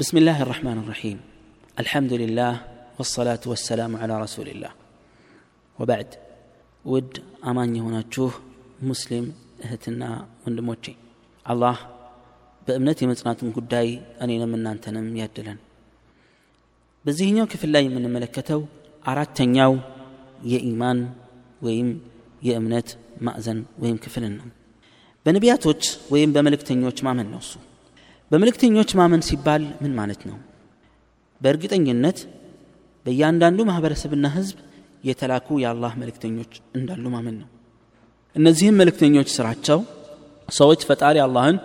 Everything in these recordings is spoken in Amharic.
بسم الله الرحمن الرحيم الحمد لله والصلاة والسلام على رسول الله وبعد ود أمان يهوناتشوه مسلم እህትና ወንድሞቼ አላህ በእምነት የመጽናቱን ጉዳይ እኔንም እናንተንም ያድለን በዚህኛው ክፍል ላይ የምንመለከተው አራተኛው የኢማን ወይም የእምነት ማዕዘን ወይም ክፍልን ነው በነቢያቶች ወይም በመልእክተኞች ማመን ነው እሱ በመልእክተኞች ማመን ሲባል ምን ማለት ነው? በእርግጠኝነት በእያንዳንዱ ማህበረሰብና ህዝብ የተላኩ የአላህ መልእክተኞች እንዳሉ ማመን ነው። እነዚህም መልእክተኞች ስራቸው ሰዎች ፈጣሪ አላህን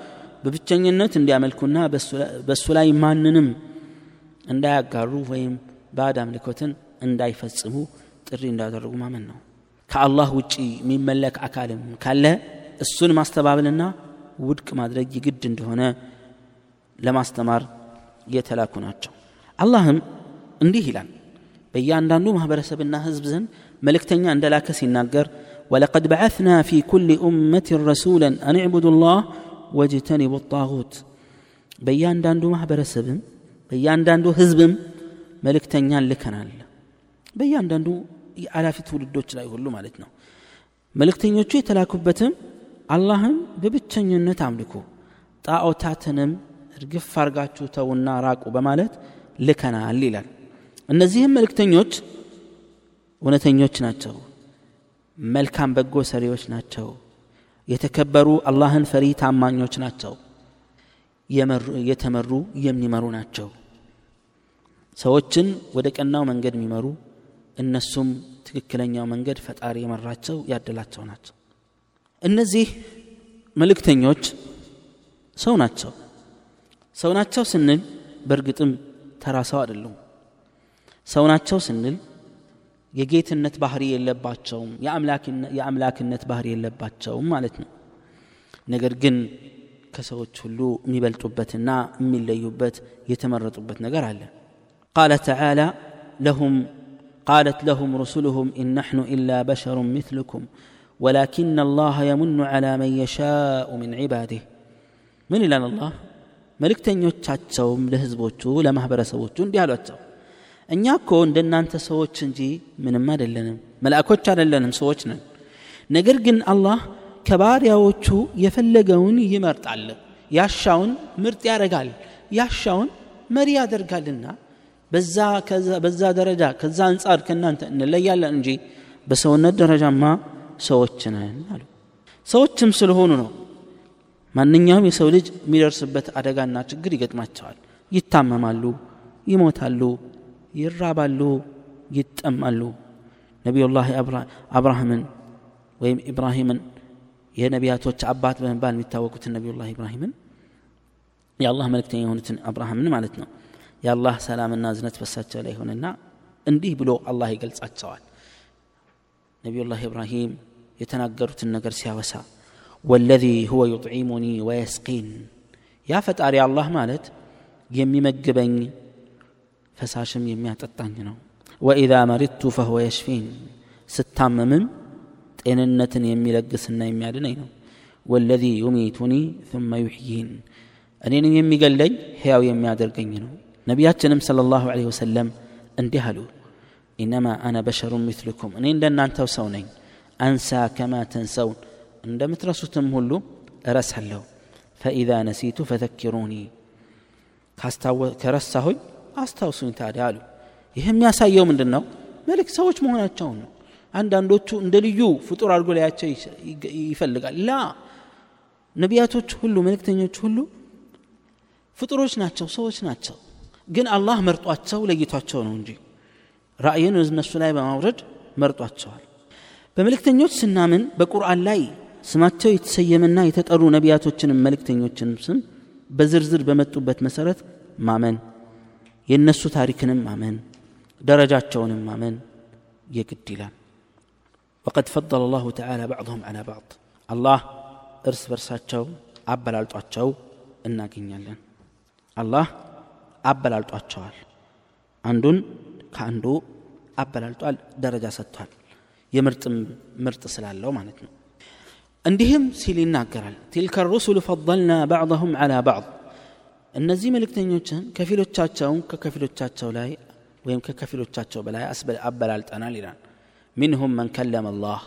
በብቸኝነት እንዲያመልኩና በእሱ ላይ ማንንም እንዳያጋሩ ወይም ባዕድ አምልኮትን እንዳይፈጽሙ ጥሪ እንዳደረጉ ማመን ነው። ከአላህ ውጪ የሚመለክ አካልም ካለ እሱን ማስተባበልና ውድቅ ማድረግ ይግድ እንደሆነ ለማስተማር የተላኩ ናቸው አላህም እንዲህ ይላል በእያንዳንዱ ማህበረሰብና ህዝብ ዘንድ መልእክተኛ እንደላከ ሲናገር ወለቀድ በዓትና ፊ ኩል ኡመት ረሱለን አን ዕቡዱ ላህ ወጅተኒቡ ጣሁት በእያንዳንዱ ማህበረሰብም በእያንዳንዱ ህዝብም መልእክተኛን ልከናል በእያንዳንዱ አላፊ ትውልዶች ላይ ሁሉ ማለት ነው መልእክተኞቹ የተላኩበትም አላህን በብቸኝነት አምልኩ ጣዖታትንም እርግፍ አርጋችሁ ተውና ራቁ በማለት ልከናል ይላል። እነዚህም መልእክተኞች እውነተኞች ናቸው መልካም በጎ ሰሪዎች ናቸው የተከበሩ አላህን ፈሪ ታማኞች ናቸው የተመሩ የሚመሩ ናቸው። ሰዎችን ወደ ቀናው መንገድ የሚመሩ እነሱም ትክክለኛው መንገድ ፈጣሪ የመራቸው ያደላቸው ናቸው። እነዚህ መልእክተኞች ሰው ናቸው ሰው ናቸው ስንል በእርግጥም ተራ ሰው አይደሉም ሰው ናቸው ስንል የጌትነት ባህሪ የለባቸውም የአምላክነት ባህሪ የለባቸውም ማለት ነው ነገር ግን ከሰዎች ሁሉ የሚበልጡበትና የሚለዩበት የተመረጡበት ነገር አለ ቃለ ተዓላ ለሁም قالت لهم رسلهم إن نحن إلا بشر مثلكم ولكن الله يمن على من يشاء من عباده من إلى الله መልእክተኞቻቸውም ለህዝቦቹ ለማህበረሰቦቹ እንዲህ አሏቸው። እኛ እኮ እንደእናንተ ሰዎች እንጂ ምንም አይደለንም መላእኮች አይደለንም ሰዎች ነን። ነገር ግን አላህ ከባሪያዎቹ የፈለገውን ይመርጣል ያሻውን ምርጥ ያደርጋል ያሻውን መሪ ያደርጋልና። በዛ በዛ ደረጃ ከዛ አንጻር ከእናንተ እንለያለን እንጂ በሰውነት ደረጃማ ሰዎች ነን አሉ። ሰዎችም ስለሆኑ ነው ማንኛውም የሰው ልጅ የሚደርስበት አደጋና ችግር ይገጥማቸዋል። ይታመማሉ ይሞታሉ ይራባሉ ይጠማሉ። ነቢዩላህ አብርሃምን ወይም ኢብራሂምን የነቢያቶች አባት በመባል የሚታወቁትን ነቢዩላህ ኢብራሂምን የአላህ መልክተኛ የሆኑትን አብርሃምን ማለት ነው። የአላህ ሰላምና እዝነት በሳቸው ላይ ሆነና እንዲህ ብሎ አላህ ይገልጻቸዋል። ነቢዩላህ ኢብራሂም የተናገሩትን ነገር ሲያወሳ والذي هو يطعمني ويسقين. يا فتار يا الله مالت يمي مقبني فساشم يمي تطنجنا وإذا مرضت فهو يشفين. ستامم إننة يمي لقس يمي عدنين والذي يميتني ثم يحيين. أنين يمي قلن هياو يمي عدرقين نبيات جنم صلى الله عليه وسلم اندهلوا إنما أنا بشر مثلكم أنين لن أنتو سونين أنسى كما تنسون እንደምትረሱትም ሁሉ እረሳለሁ። ፈኢዛ ነሲቱ ፈዘኪሩኒ ከረሳሁኝ አስታውሱኝ ታዲያ አሉ። ይህ የሚያሳየው ምንድን ነው መልክ ሰዎች መሆናቸውን ነው። አንዳንዶቹ እንደ ልዩ ፍጡር አድርጎ ላያቸው ይፈልጋል። ላ ነቢያቶች ሁሉ መልእክተኞች ሁሉ ፍጡሮች ናቸው ሰዎች ናቸው። ግን አላህ መርጧቸው ለይቷቸው ነው እንጂ ራእይን እነሱ ላይ በማውረድ መርጧቸዋል። በመልእክተኞች ስናምን በቁርአን ላይ ስማቸው የተሰየመና የተጠሩ ነቢያቶችንም መልእክተኞችንም ስም በዝርዝር በመጡበት መሰረት ማመን የእነሱ ታሪክንም ማመን ደረጃቸውንም ማመን የግድ ይላል። وقد فضل الله تعالى بعضهم على بعض الله እርስ በርሳቸው አበላልጧቸው እናገኛለን። አላህ አበላልጧቸዋል። አንዱን ከአንዱ አበላልጧል ደረጃ ሰጥቷል። የምርጥ ምርጥ ስላለው ማለት ነው። عندهم سيلين ناقرال تلك الرسل فضلنا بعضهم على بعض. النزيم الكتنيوتشن كفيلو تشاتشاون ككفيلو تشاتشاو لاي ويم ككفيلو تشاتشاو بلاي. اسبل ابلال تنال ايران منهم من كلم الله.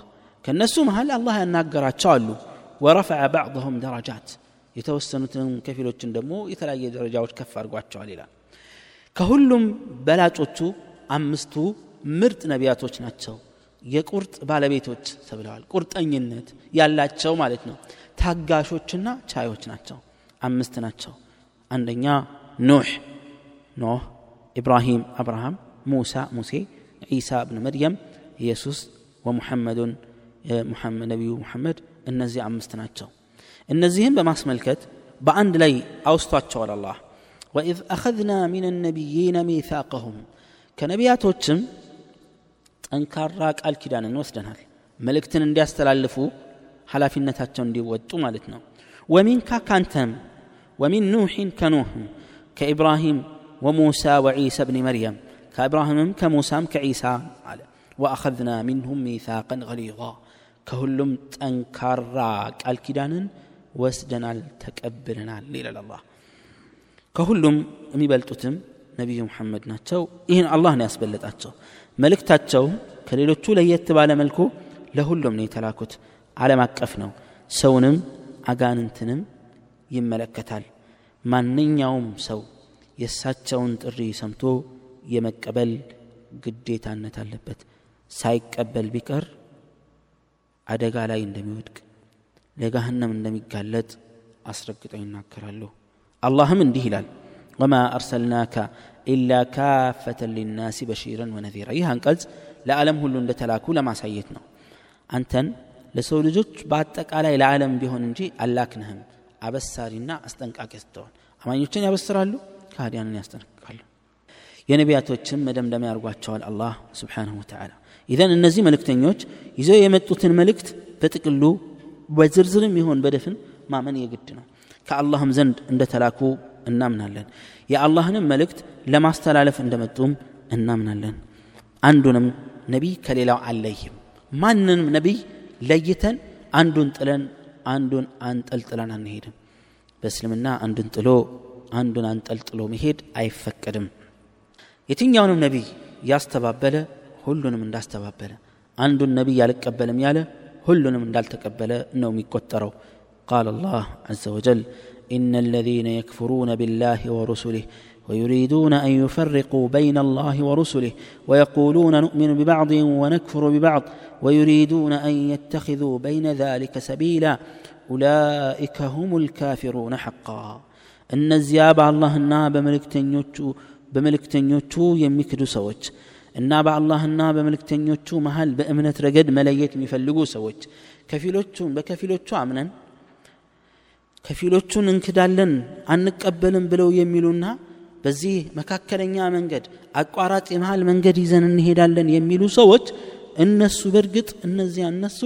كنسوم هل الله ناقرا تشالو ورفع بعضهم درجات. يتوسنتهم كفيلو تشن دمو يتلاقي درجات كفار قواتشاو ليلا كهلهم بلاتوتو أمستو مرت نبياتوتشناتشاو የቁርጥ ባለቤቶች ተብለዋል ቁርጠኝነት ያላቸው ማለት ነው ታጋሾችና ቻዮች ናቸው አምስት ናቸው አንደኛ ኖህ ኖህ ኢብራሂም አብርሃም ሙሳ ሙሴ ዒሳ እብን መርየም ኢየሱስ ወሙሐመዱን ነቢዩ ሙሐመድ እነዚህ አምስት ናቸው እነዚህም በማስመልከት በአንድ ላይ አውስቷቸዋል አላህ ወኢዝ አኸዝና ሚን ነቢይነ ሚሳቀሁም ከነቢያቶችም ጠንካራ ቃል ኪዳንን ወስደናል መልእክትን እንዲያስተላልፉ ኃላፊነታቸው እንዲወጡ ማለት ነው ወሚንካ ካንተም ወሚን ኑሕን ከኑህም ከኢብራሂም ወሙሳ ወዒሳ ብን መርየም ከኢብራሂምም ከሙሳም ከዒሳ አለ ወአኸዝና ሚንሁም ሚሳቀን ገሊዛ ከሁሉም ጠንካራ ቃል ኪዳንን ወስደናል ተቀብለናል ይላል አላህ ከሁሉም የሚበልጡትም ነቢዩ ሙሐመድ ናቸው። ይህን አላህ ነው ያስበለጣቸው። መልእክታቸው ከሌሎቹ ለየት ባለ መልኩ ለሁሉም ነው የተላኩት። ዓለም አቀፍ ነው። ሰውንም አጋንንትንም ይመለከታል። ማንኛውም ሰው የእሳቸውን ጥሪ ሰምቶ የመቀበል ግዴታነት አለበት። ሳይቀበል ቢቀር አደጋ ላይ እንደሚወድቅ ለጋህነም እንደሚጋለጥ አስረግጠው ይናገራሉ። አላህም እንዲህ ይላል ወማ አርሰልናከ ኢላ ካፈተን ሊናሲ በሺረን ወነዚራ። ይህ አንቀጽ ለዓለም ሁሉ እንደተላኩ ለማሳየት ነው። አንተን ለሰው ልጆች በአጠቃላይ ለዓለም ቢሆን እንጂ አላክንህም። አበሳሪና አስጠንቃቂ ስትሆን አማኞችን ያበስራሉ ከሃዲያንን ያስጠነቅቃሉ። የነቢያቶችም መደምደሚያ ያርጓቸዋል አላህ ስብሓንሁ ወተዓላ። ኢዘን እነዚህ መልእክተኞች ይዘው የመጡትን መልእክት በጥቅሉ በዝርዝርም ይሆን በደፍን ማመን የግድ ነው። ከአላህም ዘንድ እንደተላኩ እናምናለን። የአላህንም መልእክት ለማስተላለፍ እንደመጡም እናምናለን። አንዱንም ነቢይ ከሌላው አለይም ማንንም ነቢይ ለይተን አንዱን ጥለን አንዱን አንጠልጥለን አንሄድም። በእስልምና አንዱን ጥሎ አንዱን አንጠልጥሎ መሄድ አይፈቀድም። የትኛውንም ነቢይ ያስተባበለ ሁሉንም እንዳስተባበለ አንዱን ነቢይ አልቀበልም ያለ ሁሉንም እንዳልተቀበለ ነው የሚቆጠረው። ቃል አላህ አዘ ወጀል። إن الذين يكفرون بالله ورسله ويريدون أن يفرقوا بين الله ورسله ويقولون نؤمن ببعض ونكفر ببعض ويريدون أن يتخذوا بين ذلك سبيلا أولئك هم الكافرون حقا እነዚያ በአላህና በመልእክተኞቹ በመልእክተኞቹ የሚክዱ ሰዎች እና በአላህና በመልእክተኞቹ መሃል በእምነት ረገድ መለየት የሚፈልጉ ሰዎች ከፊሎቹን በከፊሎቹ አምነን ከፊሎቹን እንክዳለን አንቀበልም ብለው የሚሉና በዚህ መካከለኛ መንገድ አቋራጭ የመሃል መንገድ ይዘን እንሄዳለን የሚሉ ሰዎች እነሱ በእርግጥ እነዚያ እነሱ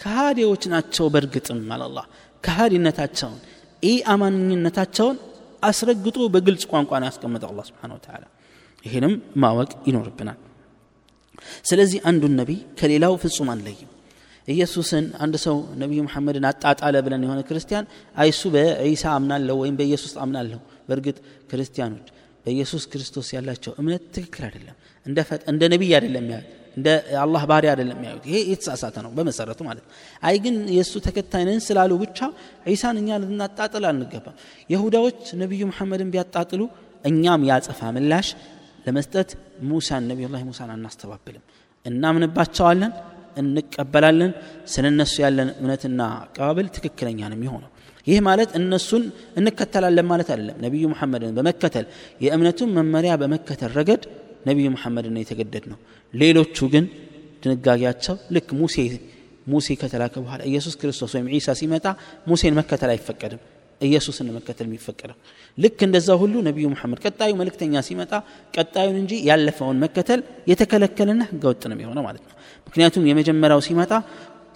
ከሃዲዎች ናቸው በእርግጥም አላላ ከሃዲነታቸውን ኢ አማኝነታቸውን አስረግጦ በግልጽ ቋንቋ ነው ያስቀመጠው አላ ስብን ተላ ይህንም ማወቅ ይኖርብናል። ስለዚህ አንዱን ነቢይ ከሌላው ፍጹም አንለይም ኢየሱስን አንድ ሰው ነቢዩ መሐመድን አጣጣለ ብለን የሆነ ክርስቲያን አይሱ በዒሳ አምናለሁ ወይም በኢየሱስ አምናለሁ። በእርግጥ ክርስቲያኖች በኢየሱስ ክርስቶስ ያላቸው እምነት ትክክል አይደለም። እንደ ነቢይ አይደለም ያዩት እንደ አላህ ባሪያ አይደለም ያዩት ይሄ የተሳሳተ ነው በመሰረቱ ማለት አይ ግን የእሱ ተከታይ ነን ስላሉ ብቻ ዒሳን እኛ ልናጣጥል አንገባም። የሁዳዎች ነቢዩ መሐመድን ቢያጣጥሉ እኛም ያጸፋ ምላሽ ለመስጠት ሙሳን ነቢዩላህ ሙሳን አናስተባብልም። እናምንባቸዋለን እንቀበላለን። ስለ እነሱ ያለን እምነትና አቀባበል ትክክለኛ ነው የሚሆነው። ይህ ማለት እነሱን እንከተላለን ማለት አይደለም። ነቢዩ መሐመድን በመከተል የእምነቱን መመሪያ በመከተል ረገድ ነቢዩ መሐመድን የተገደድ ነው ሌሎቹ ግን ድንጋጌያቸው ልክ ሙሴ ሙሴ ከተላከ በኋላ ኢየሱስ ክርስቶስ ወይም ዒሳ ሲመጣ ሙሴን መከተል አይፈቀድም ኢየሱስን መከተል የሚፈቀደው። ልክ እንደዛ ሁሉ ነቢዩ መሐመድ ቀጣዩ መልእክተኛ ሲመጣ ቀጣዩን እንጂ ያለፈውን መከተል የተከለከለና ህገወጥ ነው የሆነው ማለት ነው። ምክንያቱም የመጀመሪያው ሲመጣ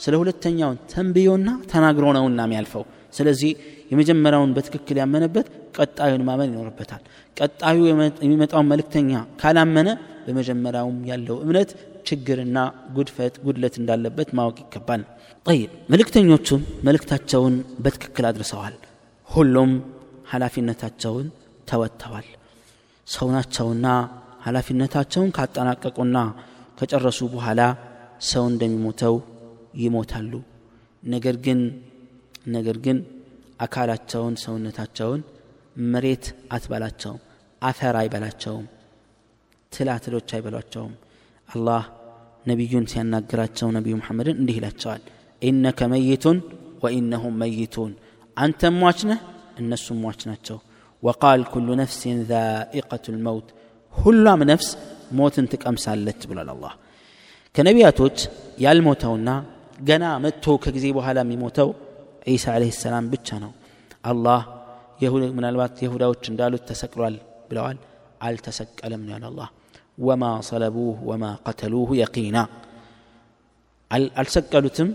ስለ ሁለተኛውን ተንብዮና ተናግሮ ነውና የሚያልፈው። ስለዚህ የመጀመሪያውን በትክክል ያመነበት ቀጣዩን ማመን ይኖርበታል። ቀጣዩ የሚመጣውን መልእክተኛ ካላመነ በመጀመሪያውም ያለው እምነት ችግርና ጉድፈት ጉድለት እንዳለበት ማወቅ ይገባል። ጠይብ መልእክተኞቹም መልእክታቸውን በትክክል አድርሰዋል ሁሉም ኃላፊነታቸውን ተወጥተዋል። ሰው ናቸውና ኃላፊነታቸውን ካጠናቀቁና ከጨረሱ በኋላ ሰው እንደሚሞተው ይሞታሉ። ነገር ግን ነገር ግን አካላቸውን ሰውነታቸውን መሬት አትበላቸውም አፈር አይበላቸውም ትላትሎች አይበሏቸውም። አላህ ነቢዩን ሲያናግራቸው ነቢዩ መሐመድን እንዲህ ይላቸዋል። ኢነከ መይቱን ወኢነሁም መይቱን አንተም ሟች ነህ እነሱም ሟች ናቸው ወቃል ኩሉ ነፍሲን ዛኢቀቱ ልመውት ሁሏም ነፍስ ሞትን ትቀምሳለች ብሏል አላህ ከነቢያቶች ያልሞተውና ገና መጥቶ ከጊዜ በኋላ የሚሞተው ዒሳ ዓለይሂ ሰላም ብቻ ነው አላህ ምናልባት የሁዳዎች እንዳሉት ተሰቅሏል ብለዋል አልተሰቀለም ነው ያለ አላህ ወማ ሰለቡህ ወማ ቀተሉሁ የቂና አልሰቀሉትም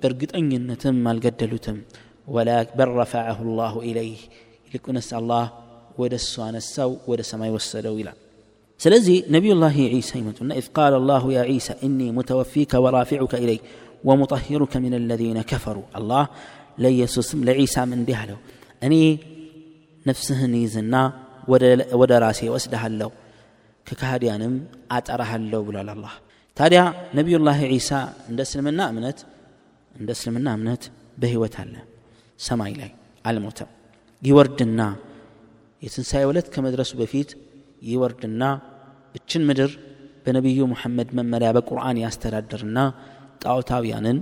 በእርግጠኝነትም አልገደሉትም በል ረፈዐሁ ላሁ ኢለይህ ይልቁንስ አላህ ወደ እሱ አነሳው ወደ ሰማይ ወሰደው ይላል ስለዚህ ነቢዩላህ ዒሳ ይመጡና ኢዝ ቃለ አላሁ ያ ዒሳ እኒ ሙተወፊከ ወራፊዑከ ኢለይ ወሙጠሂሩከ ምን አለዚነ ከፈሩ አላህ ለኢየሱስም ለዒሳም እንዲህ አለው እኔ ነፍስህን ይዝና ወደ ራሴ ወስደሃለሁ ከካህዲያንም አጠራሃለሁ ብሏል አላህ ታዲያ ነቢዩላህ ዒሳ እንደ እስልምና እምነት እንደ እስልምና እምነት በህይወት አለ ሰማይ ላይ አልሞተም ይወርድና የትንሣኤ ዕለት ከመድረሱ በፊት ይወርድና እችን ምድር በነቢዩ ሙሐመድ መመሪያ በቁርአን ያስተዳድርና ጣዖታውያንን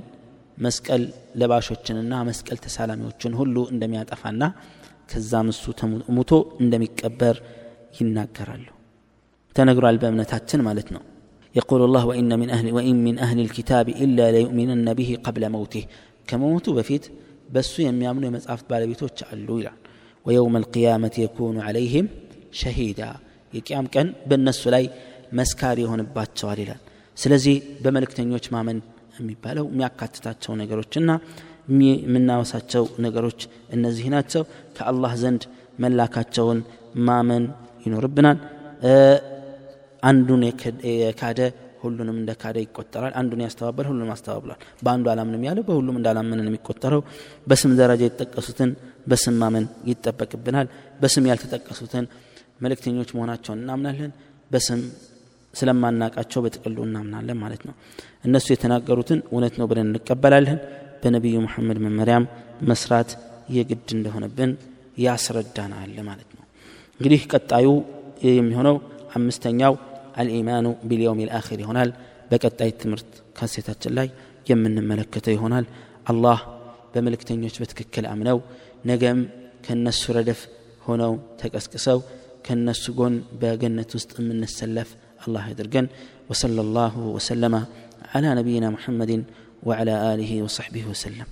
መስቀል ለባሾችንና መስቀል ተሳላሚዎችን ሁሉ እንደሚያጠፋና ከዛም እሱ ሙቶ እንደሚቀበር ይናገራሉ ተነግሯል በእምነታችን ማለት ነው يقول الله وإن من أهل وإن من أهل الكتاب إلا ليؤمنن به قبل موته كموت بفيت በእሱ የሚያምኑ የመጽሐፍት ባለቤቶች አሉ ይላል። ወየውም አልቅያመት የኩኑ አለይህም ሸሂዳ የቅያም ቀን በእነሱ ላይ መስካሪ ይሆንባቸዋል ይላል። ስለዚህ በመልእክተኞች ማመን የሚባለው የሚያካትታቸው ነገሮችና የምናወሳቸው ነገሮች እነዚህ ናቸው። ከአላህ ዘንድ መላካቸውን ማመን ይኖርብናል። አንዱን የካደ ሁሉንም እንደ ካደ ይቆጠራል። አንዱን ያስተባበል ሁሉንም አስተባብሏል። በአንዱ አላምንም ያለ በሁሉም እንዳላመንን የሚቆጠረው። በስም ደረጃ የተጠቀሱትን በስም ማመን ይጠበቅብናል። በስም ያልተጠቀሱትን መልእክተኞች መሆናቸውን እናምናለን። በስም ስለማናቃቸው በጥቅሉ እናምናለን ማለት ነው። እነሱ የተናገሩትን እውነት ነው ብለን እንቀበላለን። በነቢዩ መሐመድ መመሪያም መስራት የግድ እንደሆነብን ያስረዳናል ማለት ነው። እንግዲህ ቀጣዩ የሚሆነው አምስተኛው አልኢማኑ ቢልየውም ልአኪር ይሆናል በቀጣይ ትምህርት ካሴታችን ላይ የምንመለከተው ይሆናል አላህ በመልእክተኞች በትክክል አምነው ነገም ከነሱ ረደፍ ሆነው ተቀስቅሰው ከነሱ ጎን በገነት ውስጥ የምንሰለፍ الله يدرجن وصلى الله وسلم على نبينا محمد وعلى آله وصحبه وسلم